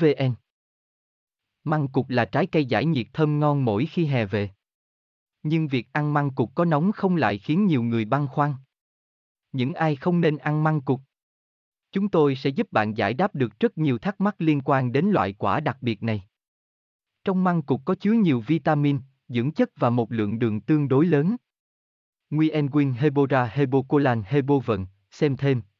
vn măng cục là trái cây giải nhiệt thơm ngon mỗi khi hè về nhưng việc ăn măng cục có nóng không lại khiến nhiều người băn khoăn những ai không nên ăn măng cục Chúng tôi sẽ giúp bạn giải đáp được rất nhiều thắc mắc liên quan đến loại quả đặc biệt này. Trong măng cục có chứa nhiều vitamin, dưỡng chất và một lượng đường tương đối lớn. Nguyen Quyên Hebora Hebocolan Hebovận, xem thêm